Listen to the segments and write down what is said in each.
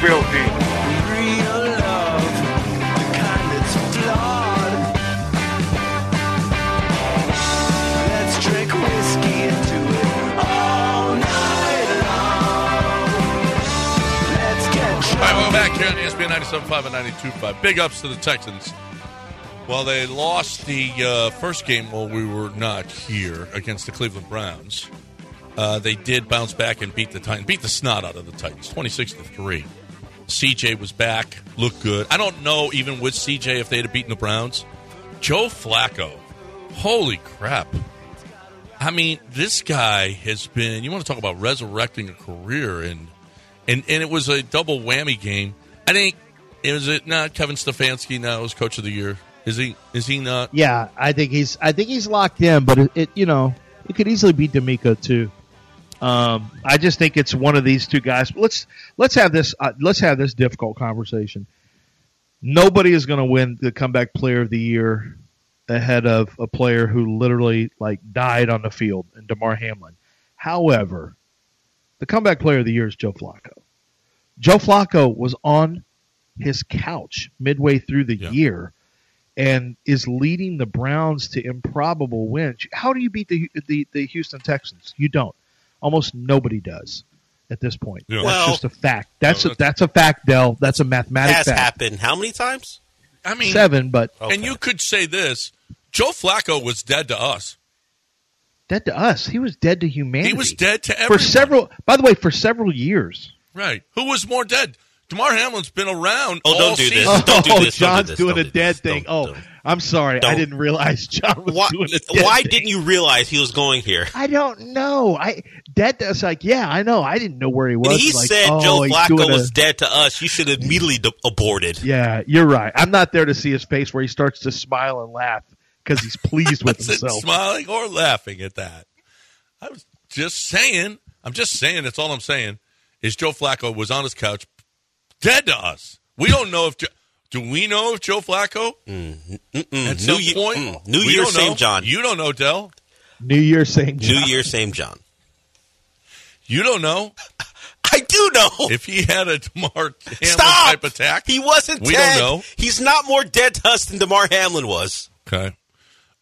filthy. all right, we're back here on ESPN 97.5 and 92.5. Big ups to the Texans. Well, they lost the uh, first game while we were not here against the Cleveland Browns. Uh, they did bounce back and beat the Titans, beat the snot out of the Titans, 26 to 3. CJ was back, looked good. I don't know, even with CJ, if they'd have beaten the Browns. Joe Flacco, holy crap. I mean, this guy has been, you want to talk about resurrecting a career, and and, and it was a double whammy game. I think, is it not Kevin Stefanski now is coach of the year? Is he? Is he not? Yeah, I think he's I think he's locked in, but it, it you know it could easily be DeMeco too. Um, I just think it's one of these two guys. Let's let's have this uh, let's have this difficult conversation. Nobody is going to win the comeback player of the year ahead of a player who literally like died on the field and Damar Hamlin. However, the comeback player of the year is Joe Flacco. Joe Flacco was on his couch midway through the Yeah. year and is leading the Browns to improbable wins. How do you beat the the, the Houston Texans? You don't. Almost nobody does at this point. Yeah. That's Well- just a fact. That's No, a, that's a fact, Dell. That's a mathematic Has fact. happened how many times? I mean, Seven, but Okay. and you could say this: Joe Flacco was dead to us. dead to us. He was dead to humanity. He was dead to for several. By the way, for several years. Right? Who was more dead? Damar Hamlin's been around. Oh, all don't do season. this. Oh, Don't do this. Don't do John's this. doing Don't a do dead this. thing. Don't- oh, don't. I'm sorry. I Don't. didn't realize John was Why, doing a dead why thing. didn't you realize he was going here? I don't know. I dead. to us like, yeah, I know. I didn't know where he was. When he like, said oh, Joe he's Flacco doing a- was dead to us, you should have immediately d- aborted. Yeah, you're right. I'm not there to see his face where he starts to smile and laugh because he's pleased with himself. smiling or laughing at that. I was just saying. I'm just saying. That's all I'm saying. Is Joe Flacco was on his couch, dead to us. We don't know if. Jo- Do we know if Joe Flacco Mm, at New, some Ye- point? mm, New Year, don't know. same John. You don't know, Dell. New Year saying New Year, same John. You don't know I do know. if he had a Damar Hamlin Stop! type attack. He wasn't We dead. don't know. He's not more dead to us than Damar Hamlin was. Okay.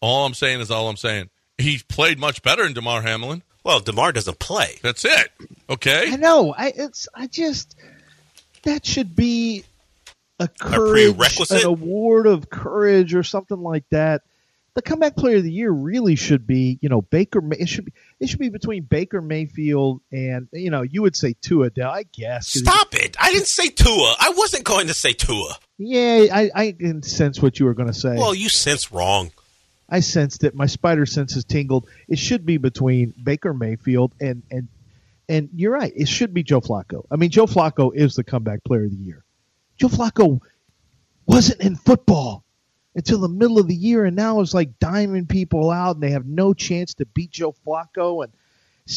All I'm saying is all I'm saying. He played much better than Damar Hamlin. Well, Damar doesn't play. That's it. Okay. I know. I it's. I just that should be a courage, prerequisite? an award of courage, or something like that. The comeback player of the year really should be, you know, Baker. It should be. It should be between Baker Mayfield and you know, you would say Tua Dell, I guess. Stop it. I didn't say Tua. I wasn't going to say Tua. Yeah, I, I can sense what you were going to say. Well, you sense wrong. I sensed it. My spider senses tingled. It should be between Baker Mayfield and and and you're right. It should be Joe Flacco. I mean, Joe Flacco is the comeback player of the year. Joe Flacco wasn't in football until the middle of the year, and now is like diming people out, and they have no chance to beat Joe Flacco and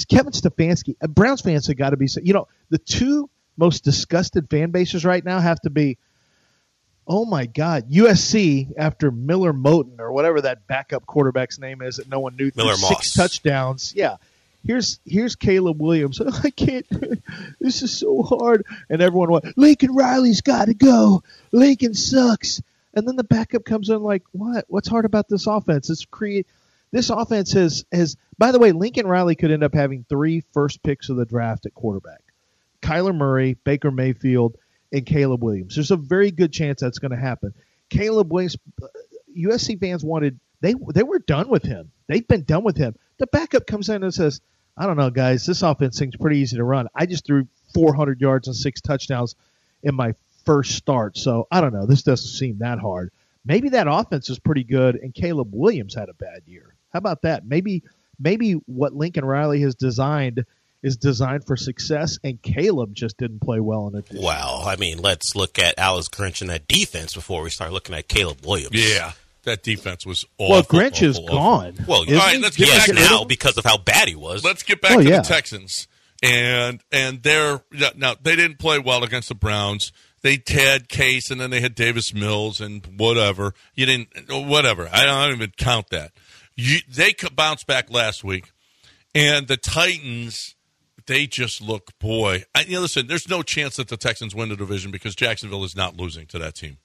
Kevin Stefanski. uh, Browns fans have got to be. So you know, the two most disgusted fan bases right now have to be Oh my God! USC after Miller Moten or whatever that backup quarterback's name is that no one knew. Miller six touchdowns. Yeah. Here's here's Caleb Williams. I can't. This is so hard. And everyone went. Lincoln Riley's got to go. Lincoln sucks. And then the backup comes in like, what? What's hard about this offense? It's create. This offense has has. By the way, Lincoln Riley could end up having three first picks of the draft at quarterback. Kyler Murray, Baker Mayfield, and Caleb Williams. There's a very good chance that's going to happen. Caleb Williams, uh, USC fans wanted they they were done with him. They've been done with him. The backup comes in and says, "I don't know, guys. This offense seems pretty easy to run. I just threw 400 yards and six touchdowns in my first start. So I don't know. This doesn't seem that hard. Maybe that offense is pretty good, and Caleb Williams had a bad year. How about that? Maybe maybe what Lincoln Riley has designed is designed for success, and Caleb just didn't play well in it. this year. Well, I mean, let's look at Alex Grinch and that defense before we start looking at Caleb Williams. Yeah, that defense was awful. Well, Grinch is awful, awful. gone. Well, isn't all right, let's get back now because of how bad he was. Let's get back Oh, to yeah. the Texans. And and they're now they didn't play well against the Browns. They had Case and then they had Davis Mills and whatever. You didn't whatever. I don't even count that. You, they could bounce back last week, and the Titans. They just look, boy. I, you know, listen, there's no chance that the Texans win the division because Jacksonville is not losing to that team.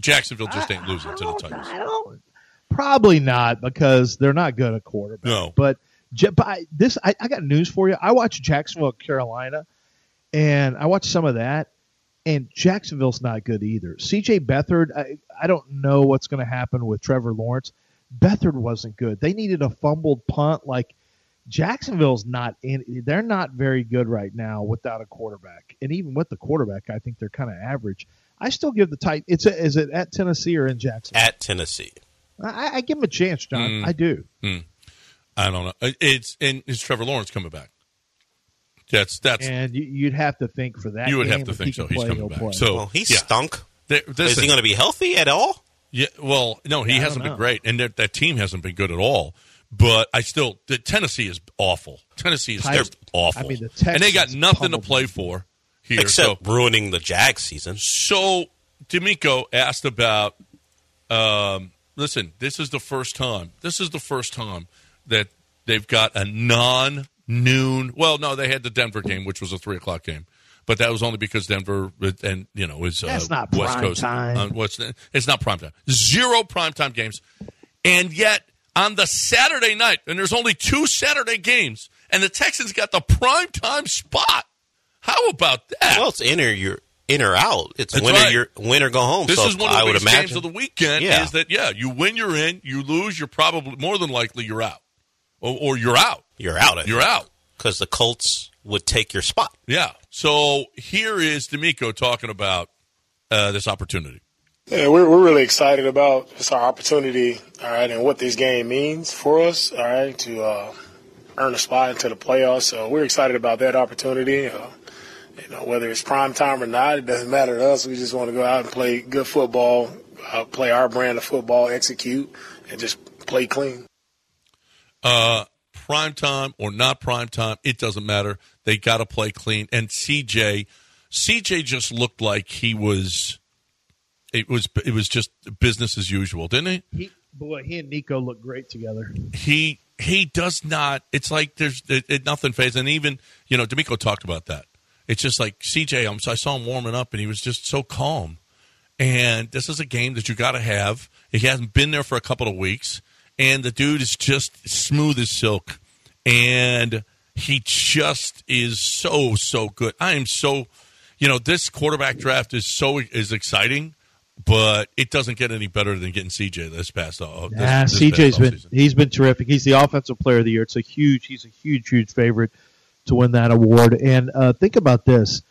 Jacksonville just ain't losing to the Titans. I don't. Probably not because they're not good at quarterback. No. but, but I, this I, I got news for you. I watched Jacksonville, Carolina, and I watched some of that, and Jacksonville's not good either. C.J. Beathard, I, I don't know what's going to happen with Trevor Lawrence. Beathard wasn't good. They needed a fumbled punt. Like Jacksonville's not in. They're not very good right now without a quarterback, and even with the quarterback, I think they're kind of average. I still give the tight. It's a, is it at Tennessee or in Jacksonville? at Tennessee. I, I give him a chance, John. Mm. I do. I don't know. It's and is Trevor Lawrence coming back? That's that's And you, you'd have to think for that. You would have to think he so. can He's play, coming back. play. So Well, he yeah. stunk. There- this Is he going to be healthy at all? Yeah, well, no, he I hasn't been great, and that, that team hasn't been good at all. But I still, the Tennessee is awful. Tennessee is Tight- just awful. I mean, the and they got nothing to pummeled play them. for here. Except so, ruining the Jag season. so DeMeco asked about. Um, listen, this is the first time. This is the first time that they've got a non-noon. Well, no, they had the Denver game, which was a three o'clock game, but that was only because Denver and you know is uh, not West prime Coast. time. Uh, what's it's not prime time. Zero prime time games, and yet on the Saturday night, and there's only two Saturday games, and the Texans got the prime time spot. How about that? Well, it's in or you're in or out. It's That's win or you're win or go home. This so is one of I the would biggest imagine. games of the weekend. Yeah. Is that yeah? You win, you're in. You lose, you're probably more than likely you're out, or, or you're out. you're out. You're out. because the Colts would take your spot. Yeah. So here is DeMeco talking about uh, this opportunity. Yeah, we're, we're really excited about this our opportunity, all right, and what this game means for us, all right, to uh, earn a spot into the playoffs. So we're excited about that opportunity. Uh, you know, whether it's prime time or not, it doesn't matter to us. We just want to go out and play good football, uh, play our brand of football, execute, and just play clean. Uh, prime time or not prime time, it doesn't matter. They got to play clean. And CJ, CJ just looked like he was. It was it was just business as usual, didn't he? He, boy, he and Nico look great together. he he does not. It's like there's it, it, nothing phase, and even you know DeMeco talked about that. It's just like CJ. I'm, I saw him warming up, and he was just so calm. And this is a game that you got to have. He hasn't been there for a couple of weeks, and the dude is just smooth as silk, and he just is so so good. I am so, you know, this quarterback draft is so is exciting. But it doesn't get any better than getting CJ this past. Uh, this, Nah, this CJ's past been offseason. he's been terrific. He's the offensive player of the year. It's a huge he's a huge huge favorite to win that award. And uh, think about this.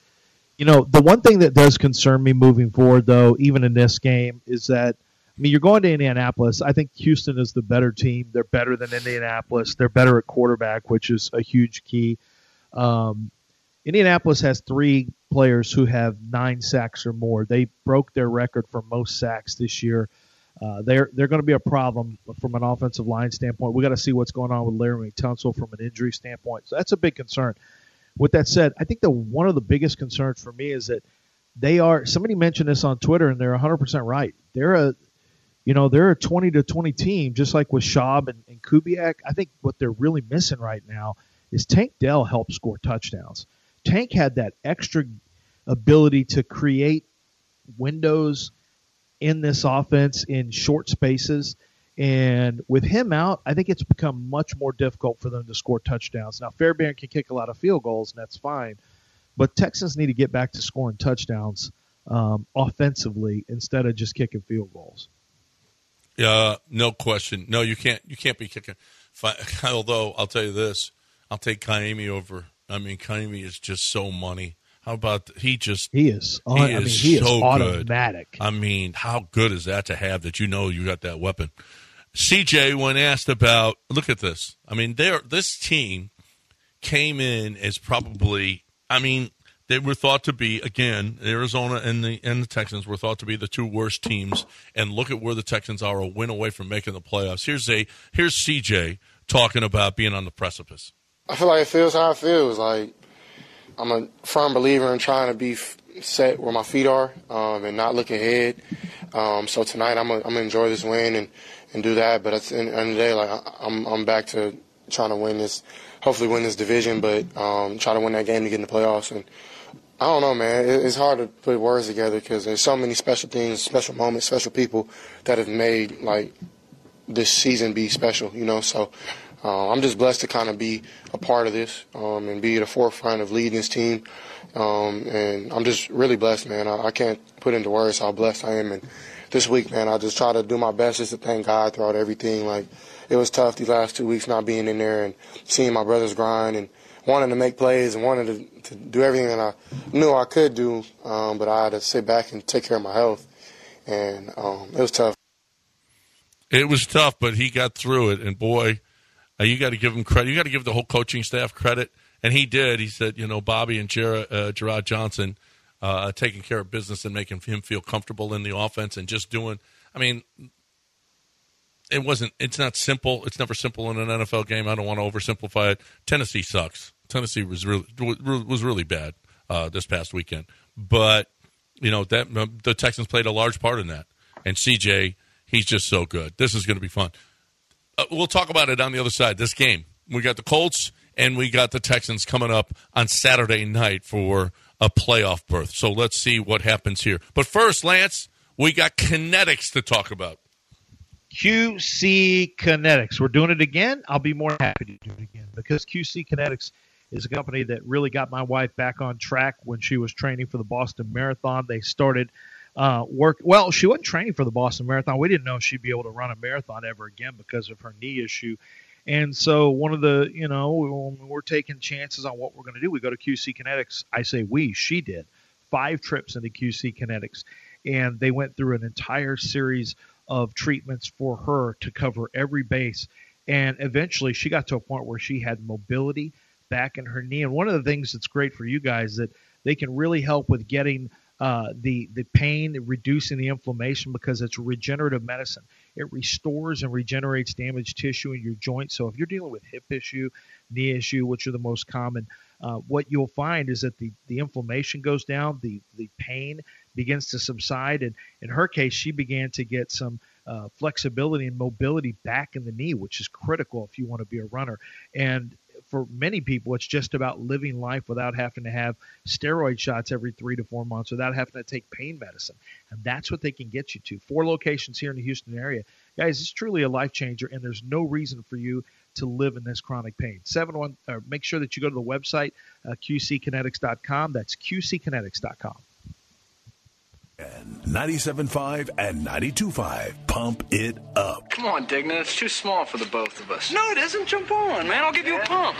You know, the one thing that does concern me moving forward, though, even in this game, is that I mean, you're going to Indianapolis. I think Houston is the better team. They're better than Indianapolis. They're better at quarterback, which is a huge key. Um, Indianapolis has three players who have nine sacks or more. They broke their record for most sacks this year. Uh, they're they're going to be a problem from an offensive line standpoint. We got to see what's going on with Laremy Tunsil from an injury standpoint. So that's a big concern. With that said, I think the one of the biggest concerns for me is that they are. Somebody mentioned this on Twitter, and they're 100 percent right. They're a you know they're a 20 to 20 team, just like with Schaub and, and Kubiak. I think what they're really missing right now is Tank Dell help score touchdowns. Tank had that extra ability to create windows in this offense in short spaces. And with him out, I think it's become much more difficult for them to score touchdowns. Now, Fairbairn can kick a lot of field goals, and that's fine. But Texans need to get back to scoring touchdowns um, offensively instead of just kicking field goals. Uh, no question. No, you can't. You can't be kicking. Although I'll tell you this, I'll take Kaimi over I mean, Kaimi is just so money. How about he just He is. On, He I mean, is he so is good. automatic. I mean, how good is that to have that you know you got that weapon? CJ, when asked about, look at this. I mean, there this team came in as probably, I mean, they were thought to be again Arizona and the and the Texans were thought to be the two worst teams. And look at where the Texans are, a win away from making the playoffs. Here's a here's CJ talking about being on the precipice. I feel like it feels how it feels. Like I'm a firm believer in trying to be f- set where my feet are um, and not look ahead. Um, so tonight I'm gonna enjoy this win and, and do that. But at the end of the day, like I'm I'm back to trying to win this, hopefully win this division, but um, try to win that game to get in the playoffs. And I don't know, man. It- It's hard to put words together because there's so many special things, special moments, special people that have made like this season be special, you know. So uh, I'm just blessed to kind of be a part of this um, and be at the forefront of leading this team. Um, and I'm just really blessed, man. I, I can't put into words how blessed I am. And this week, man, I just try to do my best just to thank God throughout everything. Like it was tough these last two weeks not being in there and seeing my brothers grind and wanting to make plays and wanting to, to do everything that I knew I could do. Um, but I had to sit back and take care of my health. And um, it was tough. It was tough, but he got through it. And boy, uh, you got to give him credit. You got to give the whole coaching staff credit. And he did. He said, you know, Bobby and Gerard, uh, Gerard Johnson uh, taking care of business and making him feel comfortable in the offense and just doing. I mean, it wasn't. It's not simple. It's never simple in an NFL game. I don't want to oversimplify it. Tennessee sucks. Tennessee was really was really bad uh, this past weekend, but you know that the Texans played a large part in that. And CJ, he's just so good. This is going to be fun. Uh, we'll talk about it on the other side. This game, we got the Colts and we got the Texans coming up on Saturday night for a playoff berth. So let's see what happens here. But first, Lance, we got kinetics to talk about. QC Kinetics. We're doing it again. I'll be more happy to do it again because QC Kinetics is a company that really got my wife back on track when she was training for the Boston Marathon. They started uh, work. Well, she wasn't training for the Boston Marathon. We didn't know she'd be able to run a marathon ever again because of her knee issue. And so one of the, you know, when we're taking chances on what we're going to do, we go to QC Kinetics. I say we, she did five trips into QC Kinetics, and they went through an entire series of treatments for her to cover every base. And eventually, she got to a point where she had mobility back in her knee. And one of the things that's great for you guys that they can really help with getting uh, the the pain, reducing the inflammation because it's regenerative medicine. It restores and regenerates damaged tissue in your joints. So if you're dealing with hip issue, knee issue, which are the most common, uh, what you'll find is that the the inflammation goes down, the the pain begins to subside, and in her case, she began to get some. Uh, flexibility and mobility back in the knee, which is critical if you want to be a runner. And for many people, it's just about living life without having to have steroid shots every three to four months, without having to take pain medicine. And that's what they can get you to. Four locations here in the Houston area. Guys, it's truly a life changer, and there's no reason for you to live in this chronic pain. Seven one. Or make sure that you go to the website uh, qckinetics.com. That's qckinetics.com. And 97.5 and 92.5. Pump it up. Come on, Digna. It's too small for the both of us. No, it isn't. Jump on, man. I'll give you a pump.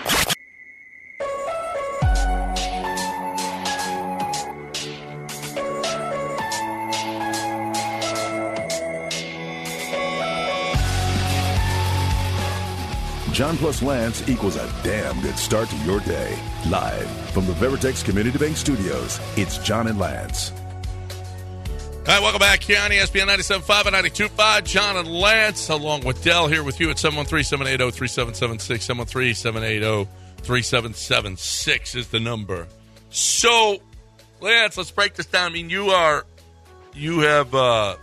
John plus Lance equals a damn good start to your day. Live from the Veritex Community Bank Studios, it's John and Lance. All right, welcome back here on ESPN 97.5 and 92.5. John and Lance, along with Dell, here with you at 713-780-3776. 713-780-3776 is the number. So, Lance, let's break this down. I mean, you are, you have uh,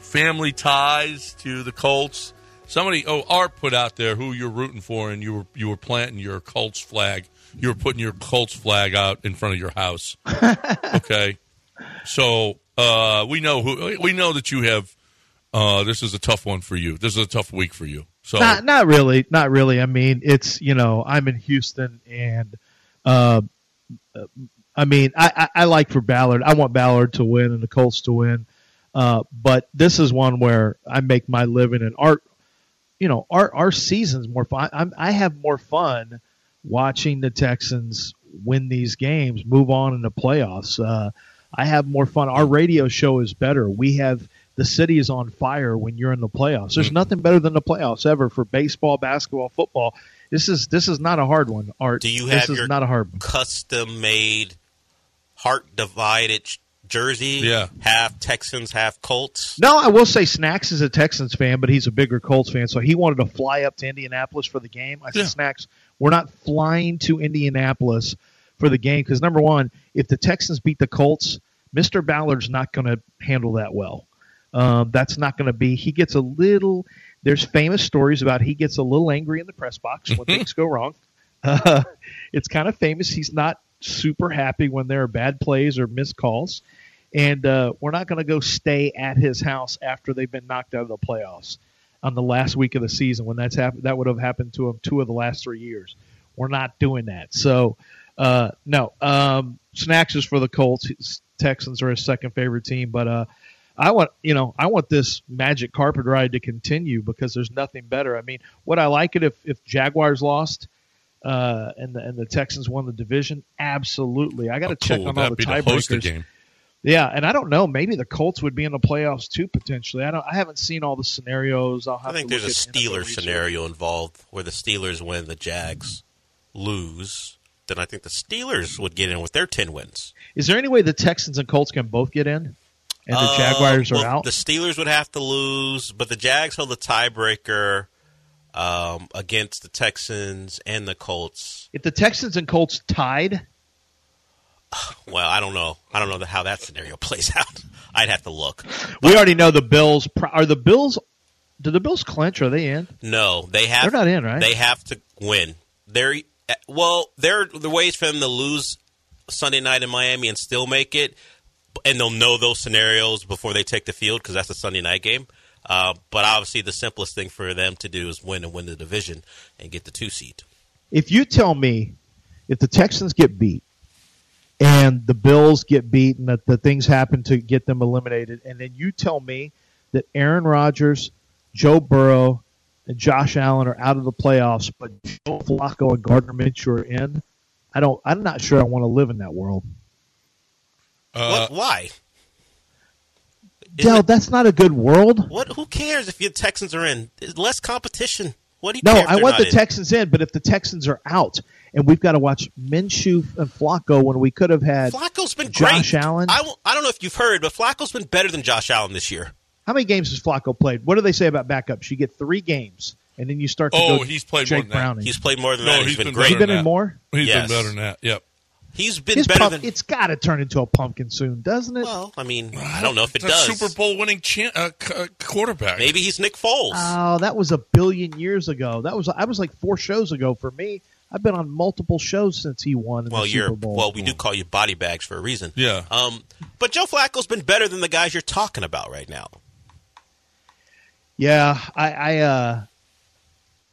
family ties to the Colts. Somebody, oh, Art put out there who you're rooting for, and you were you were planting your Colts flag. You were putting your Colts flag out in front of your house. okay, so uh, we know who we know that you have. Uh, this is a tough one for you. This is a tough week for you. So Not, not really, not really. I mean, it's you know, I'm in Houston, and uh, I mean, I, I, I like for Ballard. I want Ballard to win and the Colts to win. Uh, but this is one where I make my living, and art, you know, our our season's more fun. I'm, I have more fun watching the Texans win these games, move on in the playoffs. Uh, I have more fun. Our radio show is better. We have the city is on fire when you're in the playoffs. There's mm-hmm. nothing better than the playoffs ever for baseball, basketball, football. This is this is not a hard one. Art. Do you have this have is your not a hard one. custom made heart divided jersey? Yeah. Half Texans, half Colts. No, I will say Snacks is a Texans fan, but he's a bigger Colts fan, so he wanted to fly up to Indianapolis for the game. I said, Yeah. Snacks, we're not flying to Indianapolis for the game because number one, if the Texans beat the Colts, Mister Ballard's not going to handle that well. Um, that's not going to be. He gets a little. There's famous stories about he gets a little angry in the press box when things go wrong. Uh, it's kind of famous. He's not super happy when there are bad plays or missed calls and uh, we're not going to go stay at his house after they've been knocked out of the playoffs on the last week of the season when that's happened. That would have happened to him two of the last three years. We're not doing that. So uh, no, um, snacks is for the Colts. Texans are his second favorite team, but uh, I want you know I want this magic carpet ride to continue because there's nothing better. I mean, would I like it if if Jaguars lost? Uh, and the and the Texans won the division. Absolutely, I got to How check cool on would all the be the tiebreakers. Yeah, and I don't know. Maybe the Colts would be in the playoffs too potentially. I don't. I haven't seen all the scenarios. I'll have I think to there's a look at NFL Steeler scenario involved where the Steelers win, the Jags lose. Then I think the Steelers would get in with their 10 wins. Is there any way the Texans and Colts can both get in, and the Uh, Jaguars well, are out? The Steelers would have to lose, but the Jags hold the tiebreaker um, against the Texans and the Colts. if the Texans and Colts tied, Well, I don't know. I don't know how that scenario plays out. I'd have to look. we already know the Bills. Are the Bills? Do the Bills clinch? Are they in? No, they have. They're not in, right? They have to win. They're well. There are the ways for them to lose Sunday night in Miami and still make it, and they'll know those scenarios before they take the field because that's a Sunday night game. Uh, but obviously, the simplest thing for them to do is win and win the division and get the two seed. If you tell me if the Texans get beat and the Bills get beat and that the things happen to get them eliminated, and then you tell me that Aaron Rodgers, Joe Burrow, and Josh Allen are out of the playoffs, but Joe Flacco and Gardner Minshew are in, I don't. I'm not sure I want to live in that world. Uh, what? Why? Isn't Dell, that's not a good world. what? Who cares if your Texans are in? There's less competition. What do you No, care I want the in? Texans in, but if the Texans are out and we've got to watch Minshew and Flacco when we could have had Flacco's been Josh great. Allen? I, w- I don't know if you've heard, but Flacco's been better than Josh Allen this year. How many games has Flacco played? What do they say about backups? You get three games, and then you start to Oh, go. he's played Jake more than that. He's played more than No, that. he's he's been, been great. He better been than in that. more. He's Yes. been better than that. Yep. He's been His better pump, than. it's got to turn into a pumpkin soon, doesn't it? well, I mean, I don't know if it It's a does. Super Bowl winning chan- uh, c- uh, quarterback. Maybe he's Nick Foles. Oh, that was a billion years ago. That was I was like four shows ago for me. I've been on multiple shows since he won in well, the you're Super Bowl. well. We do call you body bags for a reason. Yeah. Um, but Joe Flacco's been better than the guys you're talking about right now. Yeah, I, I uh,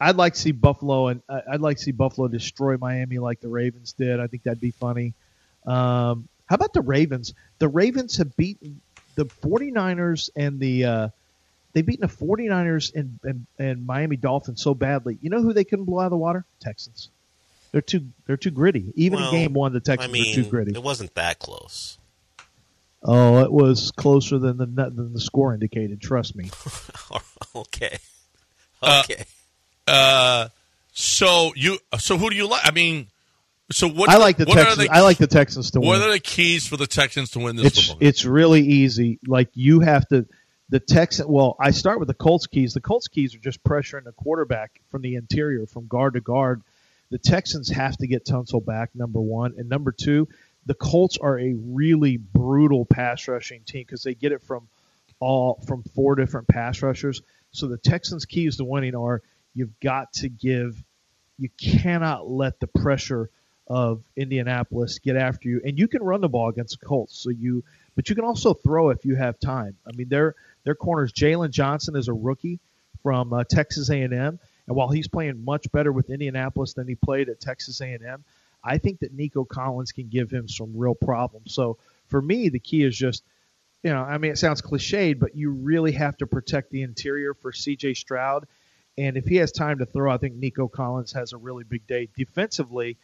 I'd like to see Buffalo and I- I'd like to see Buffalo destroy Miami like the Ravens did. I think that'd be funny. Um, how about the Ravens? The Ravens have beaten the 49ers and the uh, they've beaten the 49ers and, and and Miami Dolphins so badly. You know who they couldn't blow out of the water? Texans. They're too they're too gritty. Even Well, in game one, the Texans I mean, were too gritty. it wasn't that close. Oh, it was closer than the than the score indicated. Trust me. okay. Uh, Okay. Uh, so you, so who do you like? I mean, so what? I like the what Texans. the- I like the Texans to win. What are the keys for the Texans to win this it's football game? it's really easy. Like you have to the Texan. Well, I start with the Colts keys. The Colts keys are just pressuring the quarterback from the interior, from guard to guard. The Texans have to get Tunsil back. Number one, and number two, the Colts are a really brutal pass rushing team because they get it from all from four different pass rushers. So the Texans' keys to winning are you've got to give you cannot let the pressure of Indianapolis get after you, and you can run the ball against the Colts. So you, but you can also throw if you have time. I mean, their their corners. Jalen Johnson is a rookie from uh, Texas A&M, and while he's playing much better with Indianapolis than he played at Texas A&M, I think that Nico Collins can give him some real problems. So for me, the key is just. You know, I mean, it sounds cliched, but you really have to protect the interior for C.J. Stroud And if he has time to throw, I think Nico Collins has a really big day. Defensively,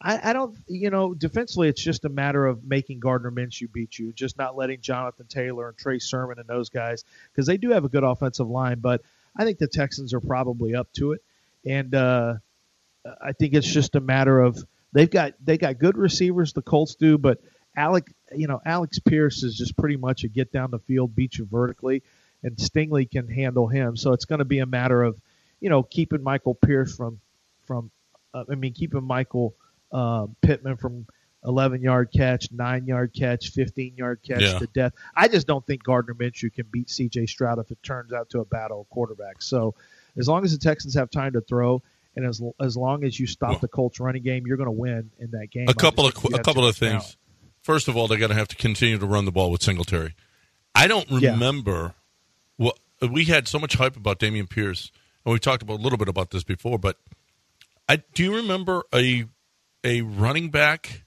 I, I don't, you know, defensively, it's just a matter of making Gardner Minshew beat you, just not letting Jonathan Taylor and Trey Sermon and those guys, because they do have a good offensive line. But I think the Texans are probably up to it, and uh, I think it's just a matter of they've got they got good receivers. The Colts do, but Alec, you know, Alex Pierce is just pretty much a get down the field, beat you vertically, and Stingley can handle him. So it's going to be a matter of, you know, keeping Michael Pierce from from, uh, I mean, keeping Michael uh, Pittman from 11 yard catch, nine yard catch, 15 yard catch Yeah. to death. I just don't think Gardner Minshew can beat C.J. Stroud if it turns out to a battle of quarterbacks. So as long as the Texans have time to throw. And as, as long as you stop Well- the Colts running game, you're going to win in that game. A couple of a couple of things. talent. First of all, they're going to have to continue to run the ball with Singletary. I don't Yeah. remember what we had so much hype about Dameon Pierce, and we talked about a little bit about this before. But I do you remember a a running back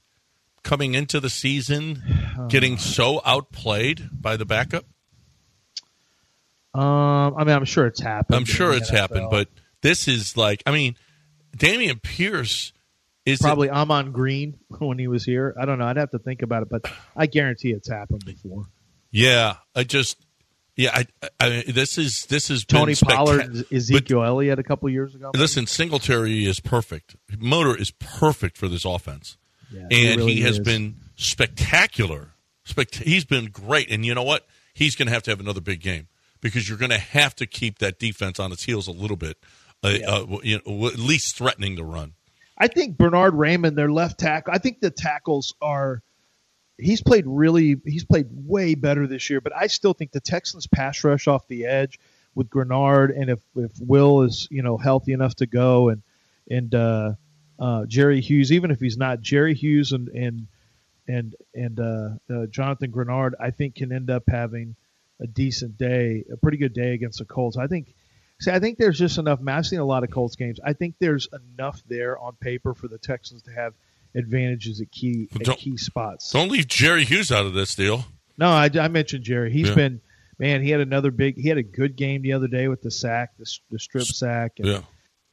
coming into the season getting so outplayed by the backup? Um, I mean, I'm sure it's happened. I'm sure it's happened, but this is like I mean, Dameon Pierce is probably Ahman Green when he was here. I don't know. I'd have to think about it, but I guarantee it's happened before. Yeah, I just yeah, I, I this is this is Tony Pollard, and But Ezekiel Elliott a couple years ago. listen, Singletary is perfect. Motor is perfect for this offense, Yeah, and he, really has is. been spectacular. Spect- he's been great, and you know what? He's going to have to have another big game because you're going to have to keep that defense on its heels a little bit, uh, uh, you know, at least threatening to run. I think Bernhard Raimann, their left tackle. I think the tackles are. He's played really. He's played way better this year, but I still think the Texans pass rush off the edge with Greenard, and if if Will is you know healthy enough to go, and and uh, uh, Jerry Hughes, even if he's not, Jerry Hughes and and and and uh, uh, Jonathan Greenard, I think can end up having a decent day, a pretty good day against the Colts. I think. See, I think there's just enough. I've seen a lot of Colts games. I think there's enough there on paper for the Texans to have advantages at key at Don't- key spots. Don't leave Jerry Hughes out of this deal. No, I, I mentioned Jerry. He's Yeah. been man. He had another big. He had a good game the other day with the sack, the, the strip sack. And, Yeah,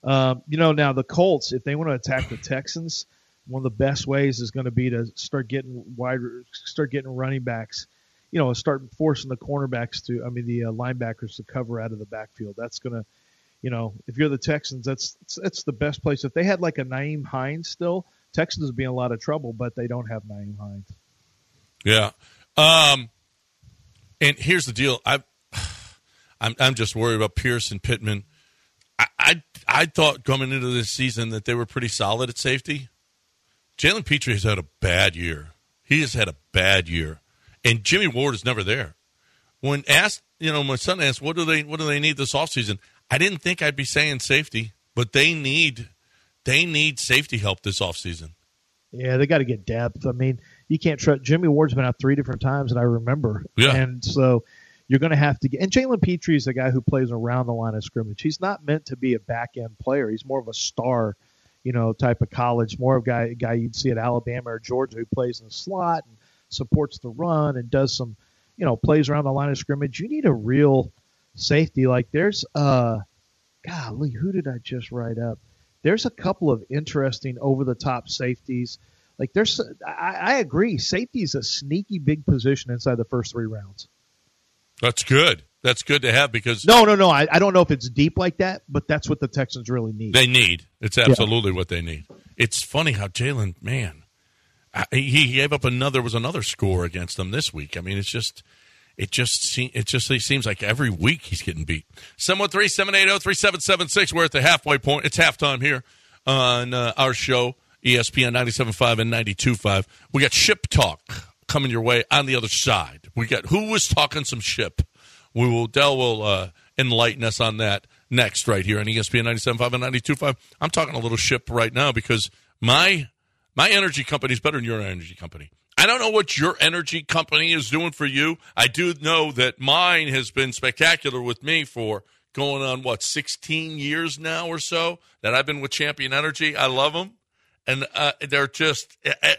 um, you know, now the Colts, if they want to attack the Texans, one of the best ways is going to be to start getting wide, start getting running backs. You know, start forcing the cornerbacks to, I mean, the uh, linebackers to cover out of the backfield. That's going to, you know, if you're the Texans, that's that's the best place. If they had like a Nyheim Hines still, Texans would be in a lot of trouble, but they don't have Nyheim Hines. yeah. Um, and here's the deal. I, I'm I'm just worried about Pierce and Pittman. I, I I thought coming into this season that they were pretty solid at safety. Jalen Pitre has had a bad year. He has had a bad year, and Jimmy Ward is never there. When asked, you know, my son asked, "What do they What do they need this offseason? I didn't think I'd be saying safety, but they need they need safety help this offseason. Yeah, they got to get depth. I mean, you can't trust. Jimmy Ward's been out three different times that I remember. Yeah. And so you're going to have to get. And Jalen Pitre is a guy who plays around the line of scrimmage. He's not meant to be a back end player. He's more of a star, you know, type of college. More of a guy, guy you'd see at Alabama or Georgia who plays in the slot and supports the run and does some, you know, plays around the line of scrimmage. You need a real safety. Like there's, uh, golly, who did I just write up? There's a couple of interesting over the top safeties. Like there's, I, I agree. Safety is a sneaky big position inside the first three rounds. That's good. That's good to have because No, no, no. I, I don't know if it's deep like that, but that's what the Texans really need. They need. It's absolutely what they need. It's funny how Jalen, man, he gave up another was another score against them this week. I mean, it's just it just se- it just it seems like every week he's getting beat. 713-780-3776. We're at the halfway point. It's halftime here on uh, our show, ESPN 97.5 and 92.5. We got ship talk coming your way on the other side. We got who was talking some ship. We will Dell will uh, enlighten us on that next right here on ESPN 97.5 and 92.5. I'm talking a little ship right now because my my energy company is better than your energy company. I don't know what your energy company is doing for you. I do know that mine has been spectacular with me for going on what 16 years now or so that I've been with Champion Energy. I love them, and uh, they're just eh, eh,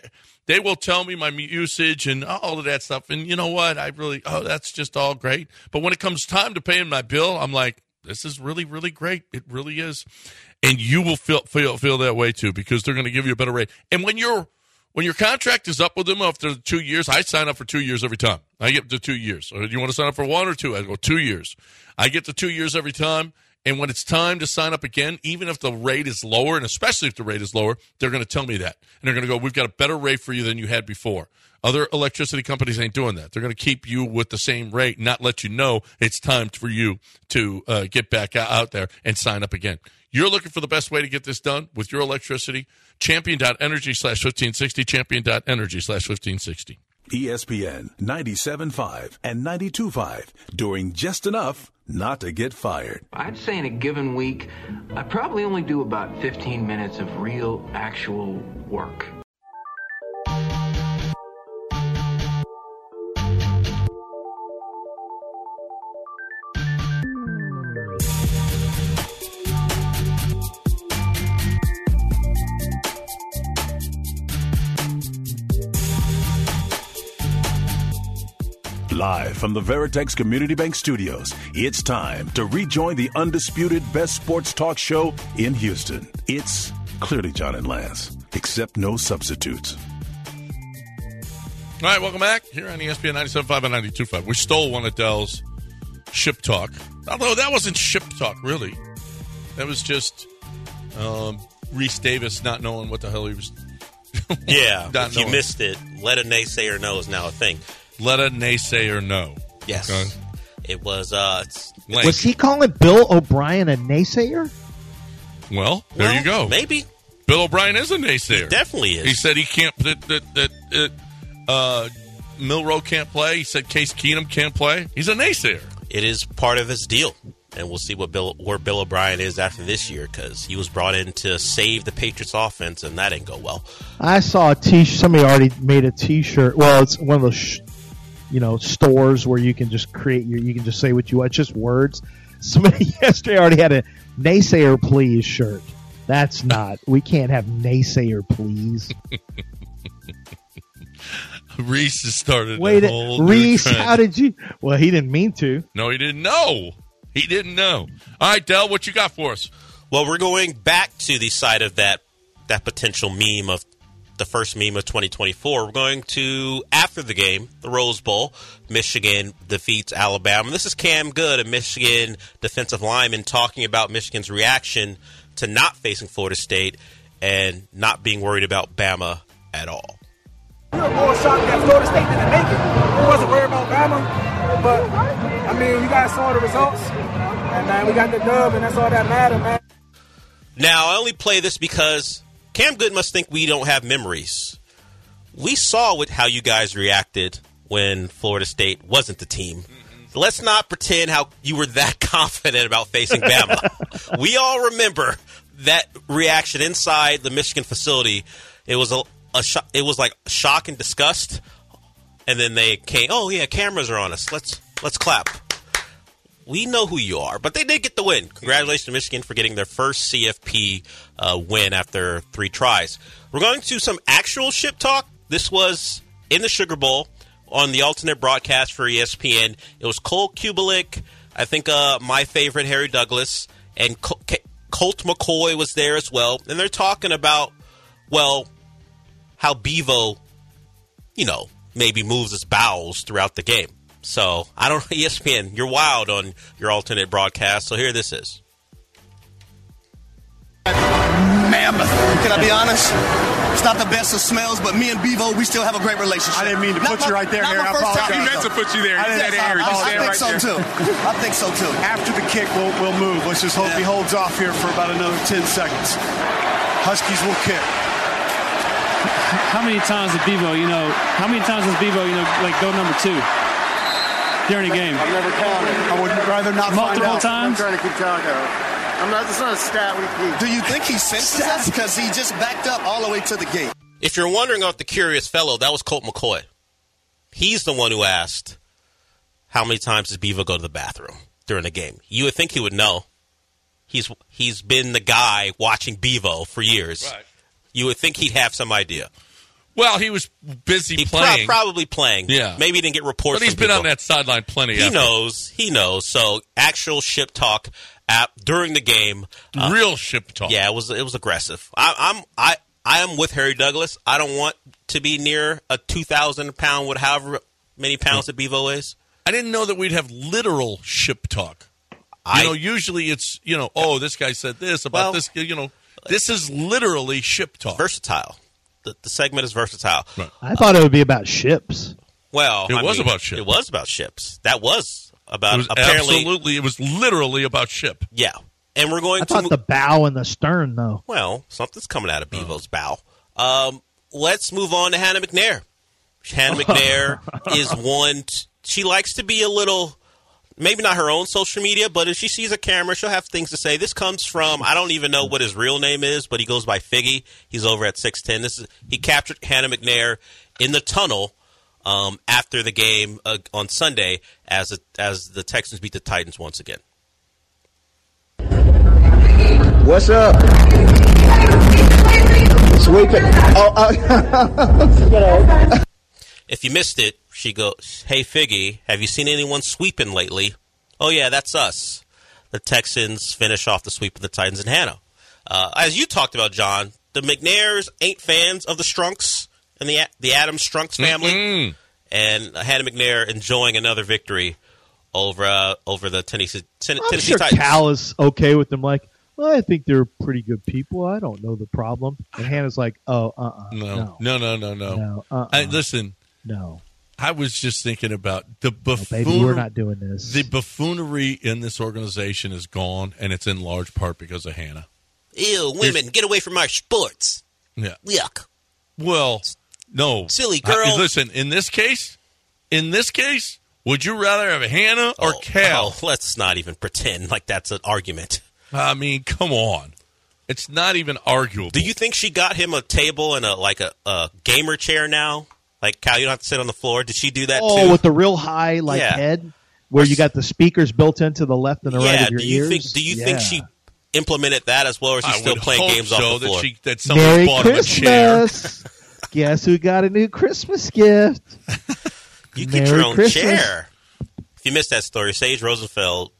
they will tell me my usage and all of that stuff. And you know what? I really oh that's just all great. But when it comes time to paying my bill, I'm like this is really, really great. It really is, and you will feel feel feel that way too because they're going to give you a better rate. And when your when your contract is up with them after two years, I sign up for two years every time. I get to two years. Or do you want to sign up for one or two? I go two years. I get to two years every time. And when it's time to sign up again, even if the rate is lower, and especially if the rate is lower, they're going to tell me that. And they're going to go, We've got a better rate for you than you had before. Other electricity companies ain't doing that. They're going to keep you with the same rate, not let you know it's time for you to uh, get back out there and sign up again. You're looking for the best way to get this done with your electricity. Champion.energy slash 1560, champion.energy slash 1560. ESPN 97.5 and 92.5 doing just enough not to get fired. I'd say in a given week, I probably only do about 15 minutes of real, actual work. Live from the Veritex Community Bank Studios, it's time to rejoin the undisputed best sports talk show in Houston. It's clearly John and Lance, except no substitutes. All right, welcome back here on ESPN 97.5 and 92.5. We stole one of Dell's ship talk, although that wasn't ship talk, really. That was just um, Rece Davis not knowing what the hell he was Yeah, if you missed it, let a naysayer know is now a thing. Let a naysayer know. Yes, Okay. it was. Uh, it's, Link. Was he calling Bill O'Brien a naysayer? Well, there well, you go. Maybe Bill O'Brien is a naysayer. definitely is. He said he can't that that that, that uh, Milroe can't play. He said Case Keenum can't play. He's a naysayer. it is part of his deal, and we'll see what Bill where Bill O'Brien is after this year because he was brought in to save the Patriots offense, and that didn't go well. I saw a t. Somebody already made a T-shirt. Well, it's one of those, sh- you know, stores where you can just create your. You can just say what you want. It's just words. Somebody yesterday already had a naysayer please shirt. That's not. We can't have naysayer please. Rece has started. Wait, a a- whole Rece, trend. how did you? Well, he didn't mean to. No, he didn't know. He didn't know. All right, Dell, what you got for us? Well, we're going back to the side of that that potential meme of the first meme of 2024. We're going to after the game, the Rose Bowl. Michigan defeats Alabama. This is Cam Goode, a Michigan defensive lineman, talking about Michigan's reaction to not facing Florida State and not being worried about Bama at all. We were more shocked that Florida State didn't make it. We wasn't worried about Bama, but I mean, you guys saw the results, and man, we got the dub, and that's all that matters, man. Now, I only play this because Cam Goode must think we don't have memories. We saw what, how you guys reacted when Florida State wasn't the team. Mm-hmm. Let's not pretend how you were that confident about facing Bama. we all remember that reaction inside the Michigan facility. It was a, a it was like shock and disgust, and then they came. Oh yeah, cameras are on us. Let's let's clap. We know who you are, but they did get the win. Congratulations to Michigan for getting their first CFP uh, win after three tries. We're going to some actual ship talk. This was in the Sugar Bowl on the alternate broadcast for ESPN. It was Cole Cubelic, I think uh, my favorite Harry Douglas, and Colt McCoy was there as well. And they're talking about, well, how Bevo, you know, maybe moves his bowels throughout the game. So I don't ESPN. You're wild on your alternate broadcast. So here this is. Mammoth. Can I be honest? It's not the best of smells, but me and Bevo, we still have a great relationship. I didn't mean to Not put my- you right there, Harry. I apologize. He meant to put you there. I, Yes, said I- Harry. He I, said I think right so there. too. I think so too. After the kick, we'll, we'll move. Let's just hope he holds off here for about another 10 seconds. Huskies will kick. How many times did Bevo, you know, how many times does Bevo, you know, like go number two during a game? I've never counted. I would rather not find Multiple out. times? I'm trying to keep track of it. I'm not, it's not a stat we keep. Do you think he senses us? Because he just backed up all the way to the gate. If you're wondering about the curious fellow, that was Colt McCoy. He's the one who asked, "How many times does Bevo go to the bathroom during a game?" You would think he would know. He's he's been the guy watching Bevo for years. Right. You would think he'd have some idea. Well, he was busy He pro- playing, probably playing. Yeah. maybe he didn't get reports. but he's been on that sideline plenty. He after. knows. He knows. So actual ship talk App during the game, uh, Real ship talk. Yeah, it was it was aggressive. I, I'm I I am with Harry Douglas. I don't want to be near a two thousand pound, with however many pounds that Bevo is. I didn't know that we'd have literal ship talk. I- you know, usually it's you know, oh, this guy said this about Well- this. You know, this is literally ship talk. Versatile. The, the segment is versatile. I thought it would be about ships. Well, It I was mean, about ships. It was about ships. That was about It was apparently. absolutely. It was literally about ship. Yeah, and we're going I to. thought mo- the bow and the stern though. Well, something's coming out of Oh. Bevo's bow. Um, let's move on to Hannah McNair. Hannah McNair is one. T- she likes to be a little, maybe not her own social media, but if she sees a camera, she'll have things to say. This comes from I don't even know what his real name is, but he goes by Figgy. He's over at six ten. This is he captured Hannah McNair in the tunnel. Um, after the game uh, on Sunday, as the, as the Texans beat the Titans once again. What's up? Sweep it. Oh, uh, If you missed it, she goes, "Hey Figgy, have you seen anyone sweeping lately?" Oh yeah, that's us. The Texans finish off the sweep of the Titans and Hannah. Uh, as you talked about, John, the McNairs ain't fans of the Strunks and the the Adams Strunks family, and Hannah McNair enjoying another victory over uh, over the Tennessee, Ten- I'm Tennessee sure Titans. Cal is okay with them. Like, well, I think they're pretty good people. I don't know the problem. And Hannah's like, oh, uh, uh No, no, no, no, no. No, uh-uh. I, listen, no. I was just thinking about the oh, buffoon. baby, we're not doing this. The buffoonery in this organization is gone, and it's in large part because of Hannah. Ew, women, get away from our sports. Yeah. Yuck. Well, no. Silly I- girl. listen, in this case, in this case, would you rather have Hannah or oh, Cal? Oh, let's not even pretend like that's an argument. I mean, come on. It's not even arguable. Do you think she got him a table and a like a, a gamer chair now? Like Cal, you don't have to sit on the floor. Did she do that too? Oh, too? with the real high like Yeah. head, where you got the speakers built into the left and the right of your Do you ears. think? Do you think she implemented that as well, or is she I still playing games so, off the that floor? she- that somebody Merry bought him a chair. Christmas? Guess who got a new Christmas gift? You get your own Christmas. chair. If you missed that story, Sage Rosenfels,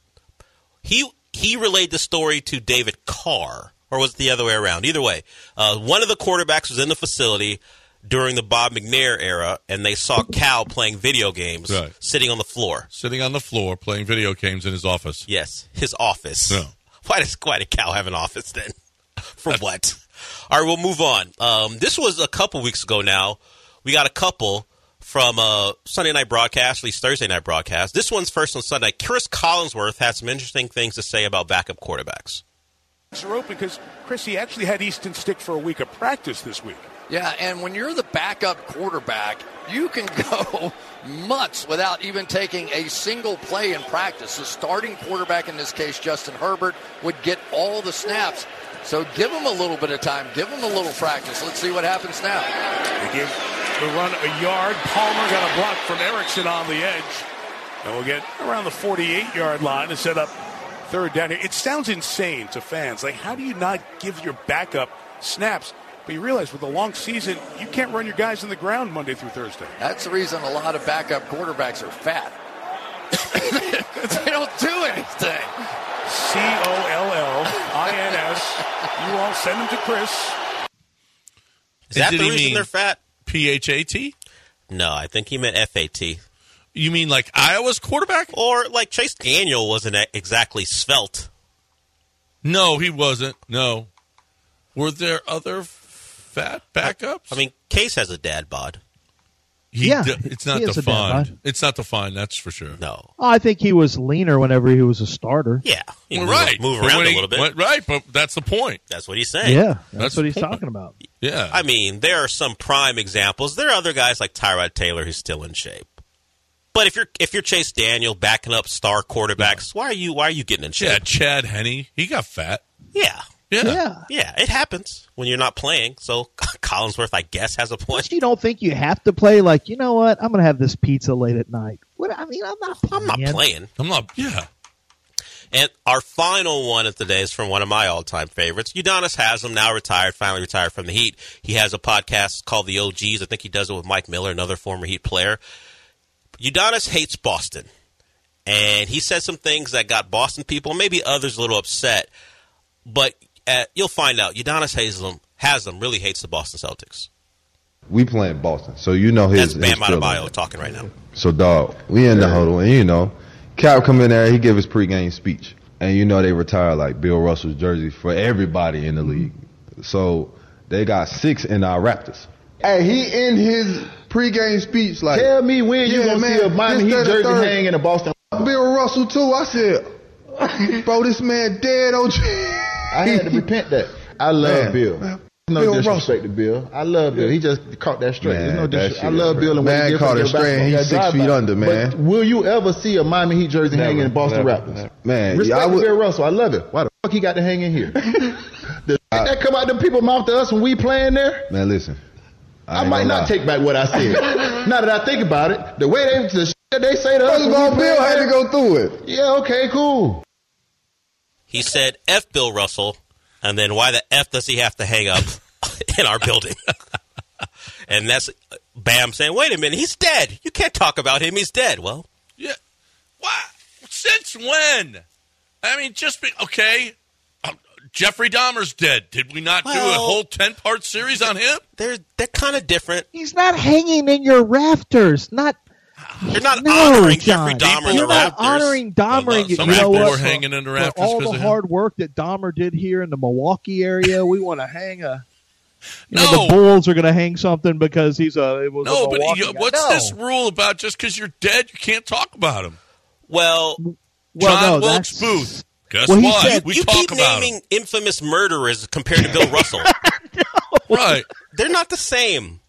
he he relayed the story to David Carr, or was it the other way around? Either way, uh, one of the quarterbacks was in the facility during the Bob McNair era, and they saw Cal playing video games, Right. sitting on the floor. Sitting on the floor playing video games in his office. Yes, his office. Yeah. Why does why did Cal have an office then? For what? All right, we'll move on. Um, this was a couple weeks ago now. We got a couple from uh, Sunday night broadcast, at least Thursday night broadcast. This one's first on Sunday. Chris Collinsworth had some interesting things to say about backup quarterbacks. are open because Chris, he actually had Easton Stick for a week of practice this week. Yeah, and when you're the backup quarterback, you can go months without even taking a single play in practice. The starting quarterback, in this case, Justin Herbert, would get all the snaps. So give him a little bit of time, give him a little practice. Let's see what happens now. They give the run a yard. Palmer got a block from Erickson on the edge. And we'll get around the 48 yard line to set up third down here. It sounds insane to fans. Like, how do you not give your backup snaps? But you realize with a long season, you can't run your guys in the ground Monday through Thursday. That's the reason a lot of backup quarterbacks are fat. they don't do anything. C O L L I N S. You all send them to Chris. Is that Did the reason they're fat? P H A T? No, I think he meant FAT. You mean like Iowa's quarterback? Or like Chase Daniel wasn't exactly svelte. No, he wasn't. No. Were there other fat backups? I mean, Case has a dad bod. He Yeah, d- it's not he has defined. It's not defined. That's for sure. No. Oh, I think he was leaner whenever he was a starter. Yeah, Well, move, right. move But around when a little bit. went- right, but that's the point. That's what he's saying. Yeah, that's, That's what he's point. talking about. Yeah. I mean, there are some prime examples. There are other guys like Tyrod Taylor who's still in shape. But if you're if you're Chase Daniel backing up star quarterbacks, why are you why are you getting in shape? yeah. Chad Henne, he got fat. Yeah. Yeah. Yeah. Yeah, it happens when you're not playing. So Collinsworth, I guess, has a point. But you don't think you have to play like, you know what? I'm going to have this pizza late at night. What? I mean, I'm not playing. I'm not playing. I'm not. Yeah. And our final one of today is from one of my all-time favorites. Udonis Haslem, now retired, finally retired from the Heat. He has a podcast called The OGs. I think he does it with Mike Miller, another former Heat player. Udonis hates Boston. and he said some things that got Boston people, maybe others, a little upset. But uh, you'll find out. Udonis Haslem Haslam really hates the Boston Celtics. We playing Boston, so you know his. That's Bam his. Adebayo talking right now. So dog, we in the huddle, and you know, Cap come in there, he give his pregame speech, and you know they retire like Bill Russell's jersey for everybody in the league. So they got six in our Raptors. Hey, he in his pregame speech like, Tell me when you Yeah, gonna man, see a Miami this, Heat jersey third. hang in a Boston. Bill Russell too. I said, bro, this man dead. OG. I had to repent that. I love Man, Bill. man, no Bill disrespect to Bill. I love Bill. He just caught that straight. There's no disrespect. I love Bill and he Man did caught it the straight he's six drive feet under, man. But will you ever see a Miami Heat jersey Never, hanging in Boston never, Raptors? never. Man, respect yeah, I would- Bill Russell. I love it. Why the fuck he got to hang in here? the that come out them people mouth to us when we playing there. Man, listen. I, ain't might not lie. take back what I said. now that I think about it, the way they the shit that they say to us, First of all, Bill had to go through it. Yeah, okay, cool. He said, F Bill Russell, and then why the F does he have to hang up in our building? and that's Bam saying, wait a minute, he's dead. You can't talk about him. He's dead. Well, Yeah. What? Since when? I mean, just be okay. uh, Jeffrey Dahmer's dead. Did we not do a whole ten part series on him? they're they're kind of different. He's not hanging in your rafters. Not You're not no, honoring John. Jeffrey Dahmer You're the not Raptors. honoring Dahmer. Well, and you, some you know people what? were hanging in the For rafters all 'cause the of him. hard work that Dahmer did here in the Milwaukee area, we want to hang a. You know, No. the Bulls are going to hang something because he's a. It was No, a but you, what's No. this rule about just because you're dead, you can't talk about him? Well, Well, John no, Wilkes that's- Booth. Guess Well, what? said- we you talk keep about naming infamous murderers compared to Bill Russell. him. Right. They're not the same.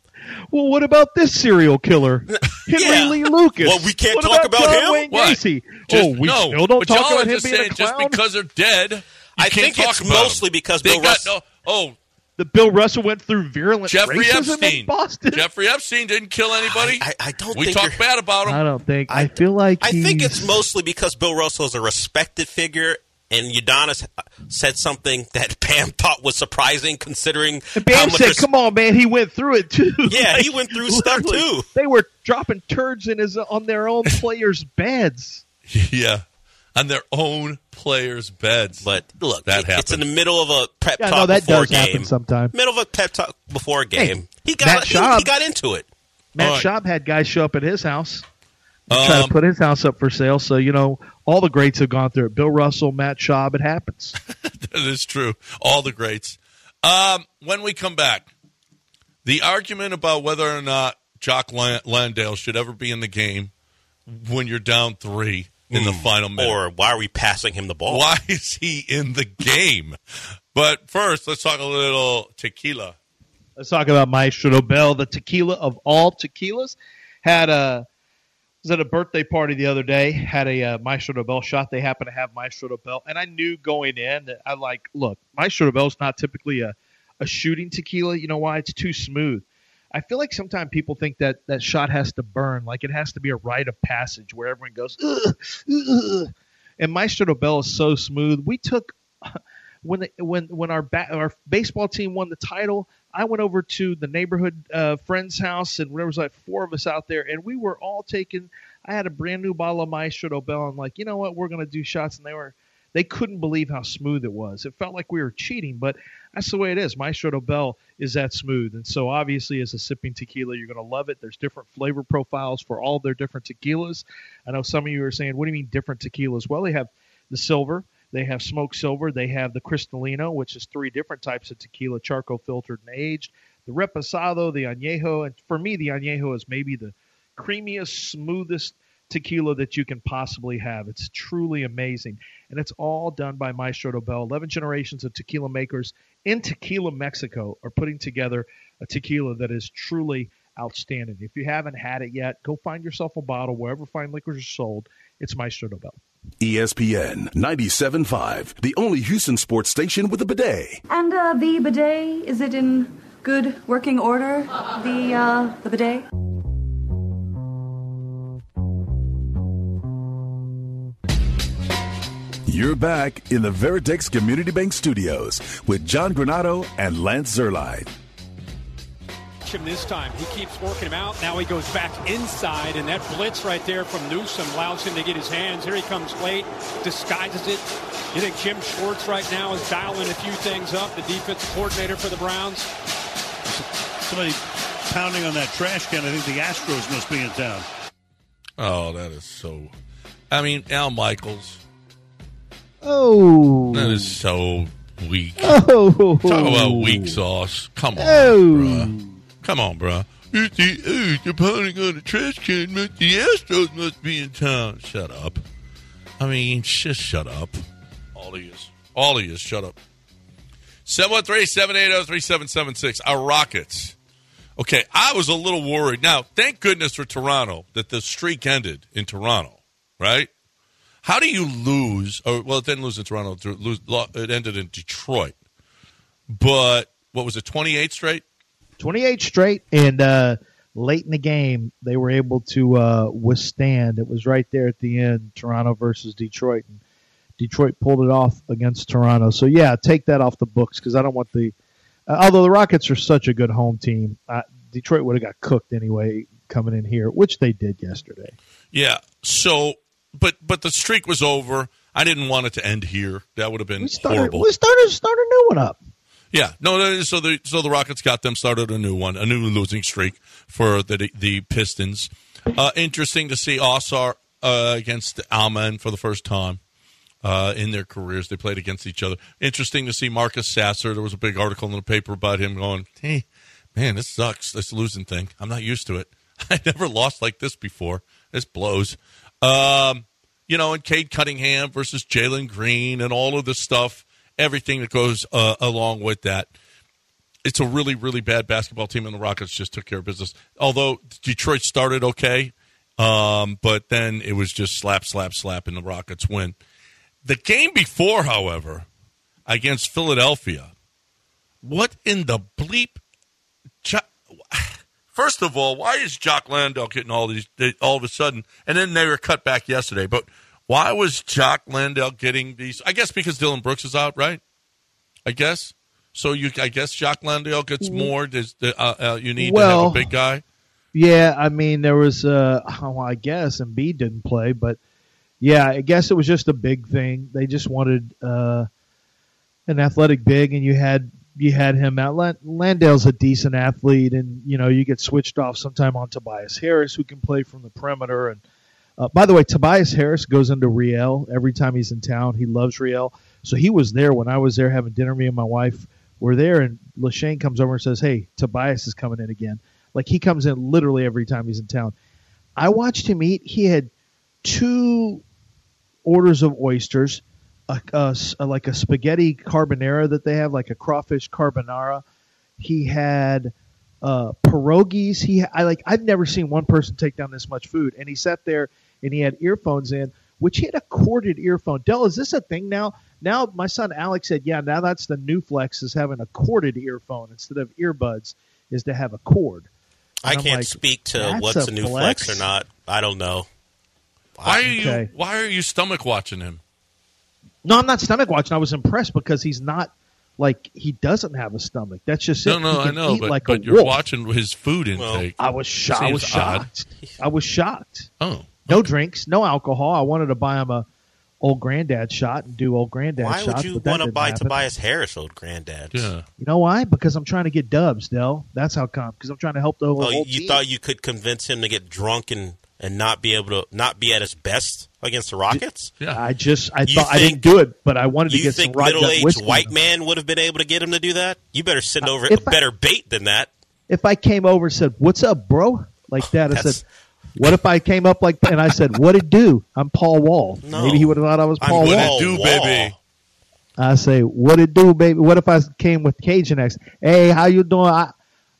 Well, what about this serial killer, Henry Yeah. Lee Lucas? Well, we can't What talk about, about John him? Wayne What? Gacy? Just- oh, we no, still don't but talk about him just being a saying just because they're dead. You I can't think talk it's mostly them. because they Bill got Russell- no. Oh, that Bill Russell went through virulent Jeffrey racism Epstein. in Boston. Jeffrey Epstein didn't kill anybody. I, I don't we think talk bad about him. I don't think. I, feel like I think it's mostly because Bill Russell is a respected figure, and Udonis said something that Bam thought was surprising, considering And how Bam much. said, res- "Come on, man, he went through it too." Yeah, he went through stuff, too. They were dropping turds in his on their own players' beds. yeah, on their own players' beds. But look, That it- it's in the middle of a pep Yeah, talk no, that before does a game. happen sometime. Middle of a pep talk before a Hey, game. he got he, he got into it. Matt All right. Schaub had guys show up at his house, try Um, to put his house up for sale. So you know, all the greats have gone through it. Bill Russell, Matt Schaub. It happens. that is true. All the greats. Um, when we come back, the argument about whether or not Jock Landale should ever be in the game when you're down three in the final minute. Or why are we passing him the ball? Why is he in the game? But first, let's talk a little tequila. Let's talk about Maestro Dobel, the tequila of all tequilas. Had a was at a birthday party the other day. Had a uh, Maestro Dobel shot. They happened to have Maestro Dobel, and I knew going in that I like. Look, Maestro is not typically a a shooting tequila. You know why? It's too smooth. I feel like sometimes people think that that shot has to burn, like it has to be a rite of passage where everyone goes, ugh. and Maestro Dobel is so smooth. We took when the, when when our ba- our baseball team won the title, I went over to the neighborhood uh, friend's house, and there was like four of us out there, and we were all taking. I had a brand new bottle of Maestro Dobel. I'm like, you know what, we're gonna do shots, and they were they couldn't believe how smooth it was. It felt like we were cheating, but that's the way it is. Maestro Dobel is that smooth, and so obviously, as a sipping tequila, you're gonna love it. There's different flavor profiles for all their different tequilas. I know some of you are saying, what do you mean different tequilas? Well, they have the silver. They have smoked silver. They have the Cristalino, which is three different types of tequila, charcoal filtered and aged. The Reposado, the Añejo, and for me, the Añejo is maybe the creamiest, smoothest tequila that you can possibly have. It's truly amazing, and it's all done by Maestro Dobel. Eleven generations of tequila makers in Tequila, Mexico, are putting together a tequila that is truly outstanding. If you haven't had it yet, go find yourself a bottle wherever fine liquors are sold. It's Maestro Dobel. ESPN 97.5, the only Houston sports station with a bidet. And uh, the bidet, is it in good working order? The uh, the bidet? You're back in the Veritex Community Bank Studios with John Granado and Lance Zierlein. Watch him this time. He keeps working him out. Now he goes back inside, and that blitz right there from Newsome allows him to get his hands. Here he comes late, disguises it. You think Jim Schwartz right now is dialing a few things up, the defensive coordinator for the Browns? Somebody pounding on that trash can. I think the Astros must be in town. Oh, that is so. I mean, Al Michaels. Oh. That is so weak. Oh. Talk about weak sauce. Come on, Oh. bruh. Come on, bruh. It's the, oh, they're pounding on the trash can. The Astros must be in town. Shut up. I mean, just shut up. All of you. All of you, Shut up. 713-780-3776. Our Rockets. Okay, I was a little worried. Now, thank goodness for Toronto that the streak ended in Toronto, right? How do you lose? Or well, it didn't lose in Toronto. It ended in Detroit. But what was it? Twenty-eight straight. 28 straight, and uh, late in the game, they were able to uh, withstand. It was right there at the end, Toronto versus Detroit, and Detroit pulled it off against Toronto. So yeah, take that off the books because I don't want the. Uh, although the Rockets are such a good home team, uh, Detroit would have got cooked anyway coming in here, which they did yesterday. Yeah. So, but but the streak was over. I didn't want it to end here. That would have been Started, horrible. we started start a new one up. Yeah, no. So the so the Rockets got them started a new one, a new losing streak for the the Pistons. Uh, interesting to see Ausar uh, against Amen for the first time uh, in their careers. They played against each other. Interesting to see Marcus Sasser. There was a big article in the paper about him going, "Hey, man, this sucks. This losing thing. I'm not used to it. I never lost like this before. This blows." Um, you know, and Cade Cunningham versus Jalen Green and all of this stuff everything that goes uh, along with that. It's a really, really bad basketball team, and the Rockets just took care of business. Although Detroit started okay, um, but then it was just slap, slap, slap, and the Rockets win. The game before, however, against Philadelphia, what in the bleep? First of all, why is Jock Landale getting all these all of a sudden? And then they were cut back yesterday, but why was Jock Landale getting these? I guess because Dillon Brooks is out, right? I guess. So you, I guess Jock Landale gets more. Does the, uh, uh, you need to have Well- a big guy? Yeah, I mean there was uh oh, I guess Embiid didn't play, but yeah, I guess it was just a big thing. They just wanted uh an athletic big and you had you had him out. Landale's a decent athlete and you know, you get switched off sometime on Tobias Harris who can play from the perimeter and uh, by the way, Tobias Harris goes into Riel every time he's in town. He loves Riel. So he was there when I was there having dinner. Me and my wife were there, and Lashane comes over and says, "Hey, Tobias is coming in again." Like he comes in literally every time he's in town. I watched him eat. He had two orders of oysters, a, a a- like a spaghetti carbonara that they have, like a crawfish carbonara. He had uh, pierogies. He, I like, I've never seen one person take down this much food. And he sat there and he had earphones in, which he had a corded earphone. Dell, is this a thing now? Now my son Alex said, yeah, now that's the new flex is having a corded earphone instead of earbuds is to have a cord. I And I'm can't like, speak to what's a a new flex? or not. I don't know. Why are you? Why are you stomach watching him? No, I'm not stomach watching. I was impressed because he's not like he doesn't have a stomach. That's just No, it. no, I know, but, like but you're wolf. watching his food intake. I was shocked. I was Seems odd. shocked. I was shocked. Oh, no drinks, no alcohol. I wanted to buy him a old granddad shot and do old granddad Why shots. would you want to buy happen. Tobias Harris, old granddad? Yeah. You know why? Because I'm trying to get dubs, Dell. That's how come. Because I'm trying to help the whole, Oh, whole you team. thought you could convince him to get drunk and, and not be able to not be at his best against the Rockets? Yeah. I just I You thought I didn't do it, but I wanted to get think some right middle aged white man would have been able to get him to do that? You better send uh, over a if better bait than that. if I came over and said, "What's up, bro?" like that, I said, "What if I came up like?" and I said, "What it do?" I'm Paul Wall. No. Maybe he would have thought I was I'm Paul what Wall. it do, baby. I say, "What it do, baby?" What if I came with Cajun accent? Hey, how you doing? I,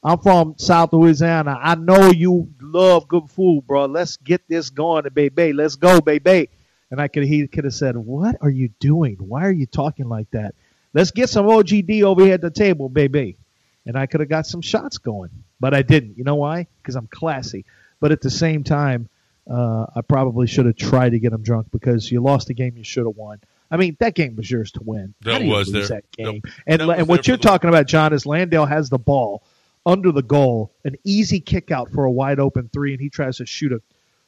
I'm from South Louisiana. I know you love good food, bro. Let's get this going, baby. Let's go, baby. And I could he could have said, "What are you doing? Why are you talking like that? Let's get some OGD over here at the table, baby." And I could have got some shots going, but I didn't. You know why? Because I'm classy. But at the same time, uh, I probably should have tried to get him drunk because you lost a game you should have won. I mean, that game was yours to win. That was there. that game. That- and that and what you're talking about, John, is Landale has the ball under the goal, an easy kick out for a wide open three, and he tries to shoot a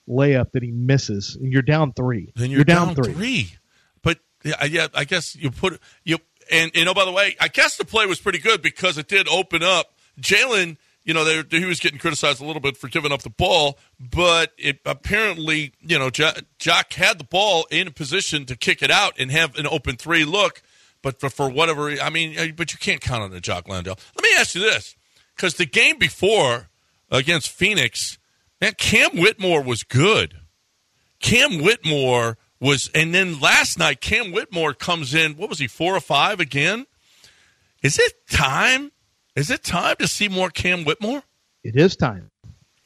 layup that he misses, and you're down three. Then you're, down, three. But yeah, yeah, I guess you put you and you know. By the way, I guess the play was pretty good because it did open up Jalen. You know, they, he was getting criticized a little bit for giving up the ball, but it apparently, you know, Jock had the ball in a position to kick it out and have an open three look. But for, for whatever, I mean, uh, but you can't count on a Jock Landale. Let me ask you this, because the game before against Phoenix, man, Cam Whitmore was good. Cam Whitmore was, and then last night Cam Whitmore comes in. What was he, four or five again? Is it time? Is it time to see more Cam Whitmore? It is time.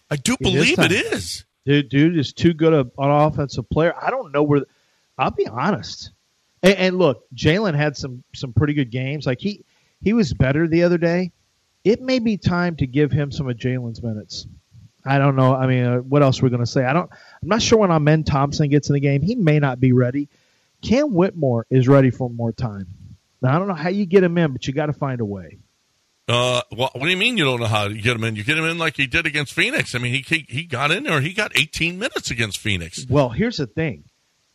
I do believe it is. Dude, dude is too good an offensive player. I don't know where. I'll be honest. And, and look, Jalen had some some pretty good games. Like he he was better the other day. It may be time to give him some of Jalen's minutes. I don't know. I mean, uh, what else we're we going to say? I don't. I'm not sure when Amen Thompson gets in the game. He may not be ready. Cam Whitmore is ready for more time. Now I don't know how you get him in, but you got to find a way. Uh, what do you mean you don't know how to get him in? You get him in like he did against Phoenix. I mean, he he, he got in there. He got 18 minutes against Phoenix. Well, here's the thing.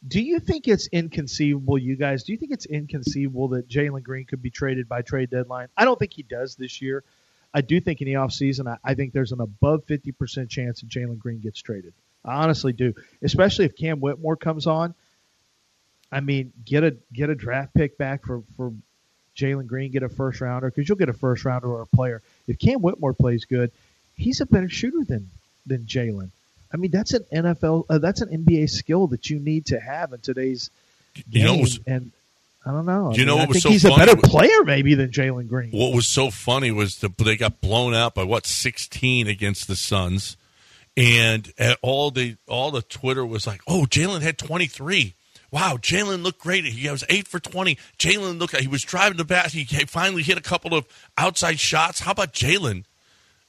Do you think it's inconceivable, you guys? Do you think it's inconceivable that Jalen Green could be traded by trade deadline? I don't think he does this year. I do think in the offseason, I, I think there's an above 50% chance that Jalen Green gets traded. I honestly do, especially if Cam Whitmore comes on. I mean, get a get a draft pick back for for Jalen Green, get a first rounder because you'll get a first rounder or a player. If Cam Whitmore plays good, he's a better shooter than than Jalen. I mean, that's an NFL, uh, that's an NBA skill that you need to have in today's you game. know, and I don't know. You I know mean, what I think so he's funny a better player maybe than Jalen Green. What was so funny was the, they got blown out by what 16 against the Suns, and at all the all the Twitter was like, "Oh, Jalen had 23." Wow, Jalen looked great. He was eight for 20. Jalen looked. He was driving the bat. He finally hit a couple of outside shots. How about Jalen?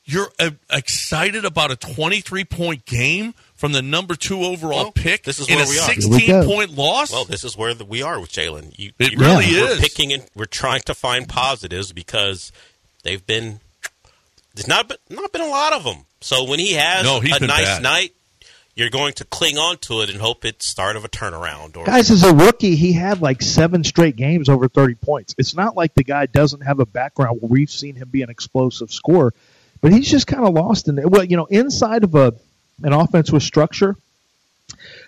You're uh, excited about a 23 point game from the number two overall pick This is in where a we are. 16 point loss. Well, this is where the, we are with Jalen. You, It you- really we're is. picking and we're trying to find positives because they've been there's not been, not been a lot of them. So when he has No, a nice bad. night, you're going to cling on to it and hope it's start of a turnaround. Or Guys, as a rookie, he had like seven straight games over 30 points. It's not like the guy doesn't have a background where we've seen him be an explosive scorer, but he's just kind of lost in it. Well, you know, inside of a an offense with structure,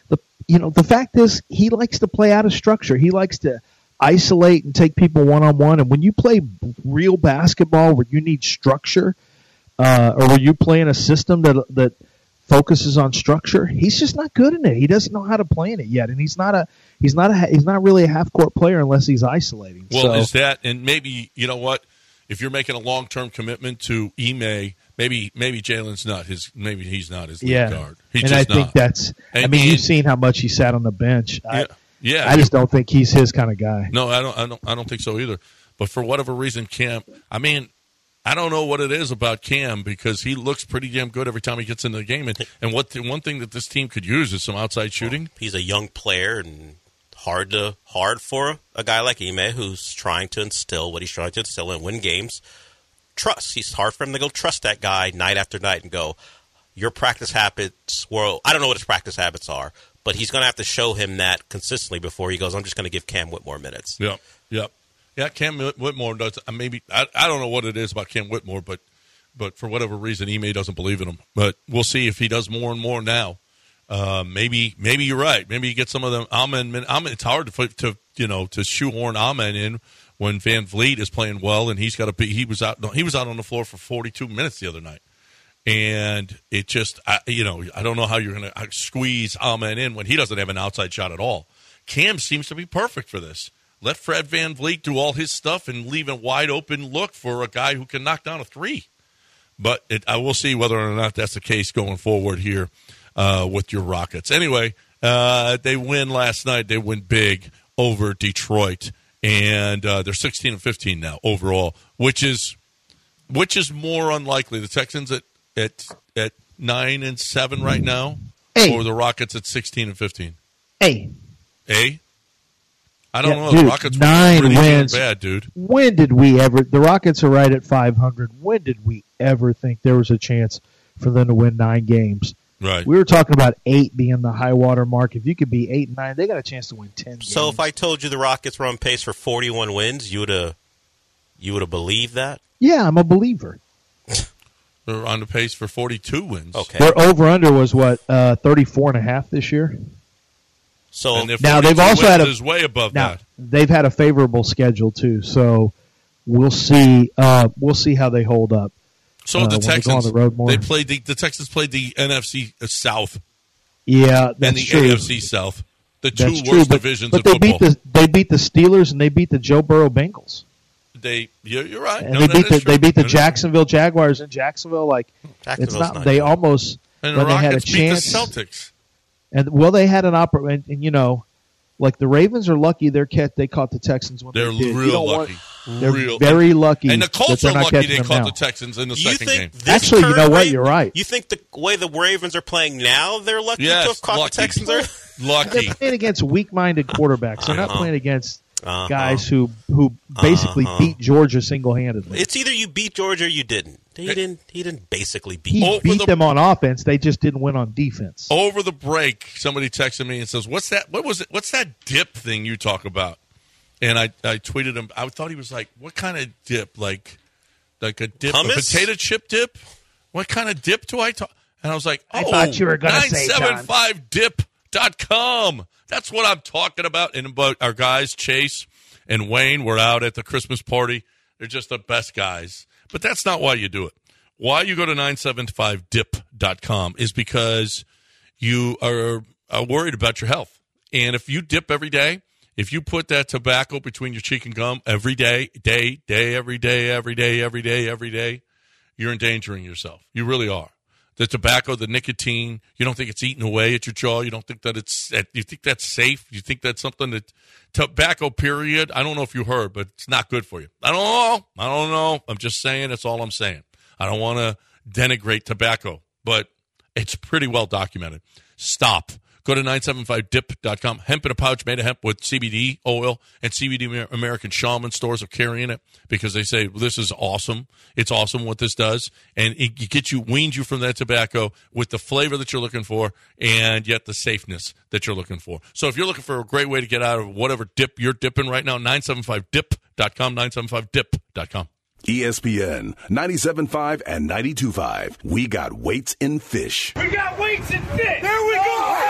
the you know the fact is he likes to play out of structure. He likes to isolate and take people one on one. And when you play real basketball where you need structure, uh, or where you play in a system that that focuses on structure, he's just not good in it. He doesn't know how to play in it yet, and he's not a he's not a he's not really a half court player unless he's isolating. Well, so, is that and maybe you know what? If you're making a long term commitment to Ime, maybe maybe Jalen's not his. Maybe he's not his lead yeah, guard. He's and just I think not. that's. I mean, and- you've seen how much he sat on the bench. I, Yeah, yeah, I just don't think he's his kind of guy. No, I don't. I don't. I don't think so either. But for whatever reason, Cam. I mean, I don't know what it is about Cam because he looks pretty damn good every time he gets into the game. And, and what the, one thing that this team could use is some outside shooting. he's a young player and hard to hard for a guy like Ime who's trying to instill what he's trying to instill and win games. Trust. He's hard for him to go trust that guy night after night and go, your practice habits. Well, I don't know what his practice habits are, but he's going to have to show him that consistently before he goes. I'm just going to give Cam Whitmore minutes. Yep. Yep. Yeah, Cam Whitmore does. uh, Maybe I, I don't know what it is about Cam Whitmore, but but for whatever reason, Ime doesn't believe in him. But we'll see if he does more and more now. Uh, maybe maybe you're right. Maybe you get some of them. Amen. Amen. It's hard to to you know to shoehorn Amen in when VanVleet is playing well and he's got to be. He was out. He was out on the floor for 42 minutes the other night, and it just I, you know I don't know how you're going to squeeze Amen in when he doesn't have an outside shot at all. Cam seems to be perfect for this. Let Fred VanVleet do all his stuff and leave a wide open look for a guy who can knock down a three. But it, I will see whether or not that's the case going forward here uh, with your Rockets. Anyway, uh, they win last night. They win big over Detroit, and uh, they're 16 and 15 now overall, which is which is more unlikely. The Texans at at at nine and seven right now, Hey. or the Rockets at 16 and 15. Hey, A. I don't Yeah, know. dude, the Rockets nine pretty damn wins. bad, dude. When did we ever? The Rockets are right at 500. When did we ever think there was a chance for them to win nine games? Right. We were talking about eight being the high water mark. If you could be eight and nine, they got a chance to win ten. So if I told you the Rockets were on pace for 41 wins, you would have you would have believed that? Yeah, I'm a believer. They're on the pace for 42 wins. Okay. Their over under was what uh, 34 and a half this year. So And their now they've also had a is way above now that. they've had a favorable schedule too. So we'll see. Uh, we'll see how they hold up. So uh, the when they Texans, on the road more. they played the, the Texans played the NFC South yeah, and the true. AFC South, the two That's worst true, but, divisions but of they football. beat the they beat the Steelers and they beat the Joe Burrow Bengals. they, you're, you're right. And No, they that beat the they beat the Jacksonville Jaguars in Jacksonville. Like it's not, not they almost true. And the when they had a Rockets beat the chance. Celtics. And well, they had an opera, and, and you know, like the Ravens are lucky they're kept they caught the Texans when They're they did. Real don't want- lucky. they're real. very lucky. And the Colts they're lucky they caught now. the Texans in the You second think game. Actually, you know what? You're right. You think the way the Ravens are playing now, they're lucky Yes, to have caught lucky. the Texans? Are? Lucky. They're playing against weak-minded quarterbacks. They're not playing against Uh-huh. guys who who basically Uh-huh. beat Georgia single-handedly. It's either you beat Georgia or you didn't. He didn't. He didn't basically beat. He beat the- them on offense. They just didn't win on defense. Over the break, somebody texted me and says, "What's that? What was it? What's that dip thing you talk about?" And I, I tweeted him. I thought he was like, "What kind of dip? Like, like a dip, a potato chip dip? What kind of dip do I talk?" And I was like, "Oh, I thought you were gonna say, John. 975dip.com. That's what I'm talking about." And about our guys, Chase and Wayne, were out at the Christmas party. They're just the best guys. But that's not why you do it. Why you go to 975dip.com is because you are, are worried about your health. And if you dip every day, if you put that tobacco between your cheek and gum every day, day, day, every day, every day, every day, every day, you're endangering yourself. You really are. The tobacco, the nicotine, you don't think it's eating away at your jaw. You don't think that it's, you think that's safe. You think that's something that, tobacco, period. I don't know if you heard, but it's not good for you. I don't know. I don't know. I'm just saying. That's all I'm saying. I don't want to denigrate tobacco, but it's pretty well documented. Stop. Go to 975dip.com. Hemp in a pouch made of hemp with CBD oil and CBD American Shaman stores are carrying it because they say well, this is awesome. It's awesome what this does. And it, it gets you, weans you from that tobacco with the flavor that you're looking for and yet the safeness that you're looking for. So if you're looking for a great way to get out of whatever dip you're dipping right now, 975dip.com, 975dip.com. ESPN 97.5 and 92.5. We got weights in fish. We got weights and fit. There we go.